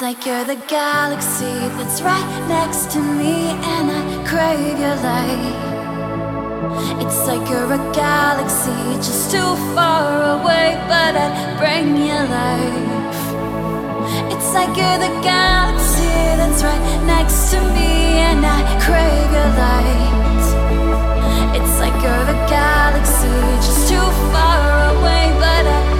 It's like you're the galaxy that's right next to me, and I crave your light. It's like you're a galaxy just too far away, but I bring you life. It's like you're the galaxy that's right next to me, and I crave your light. It's like you're a galaxy just too far away, but I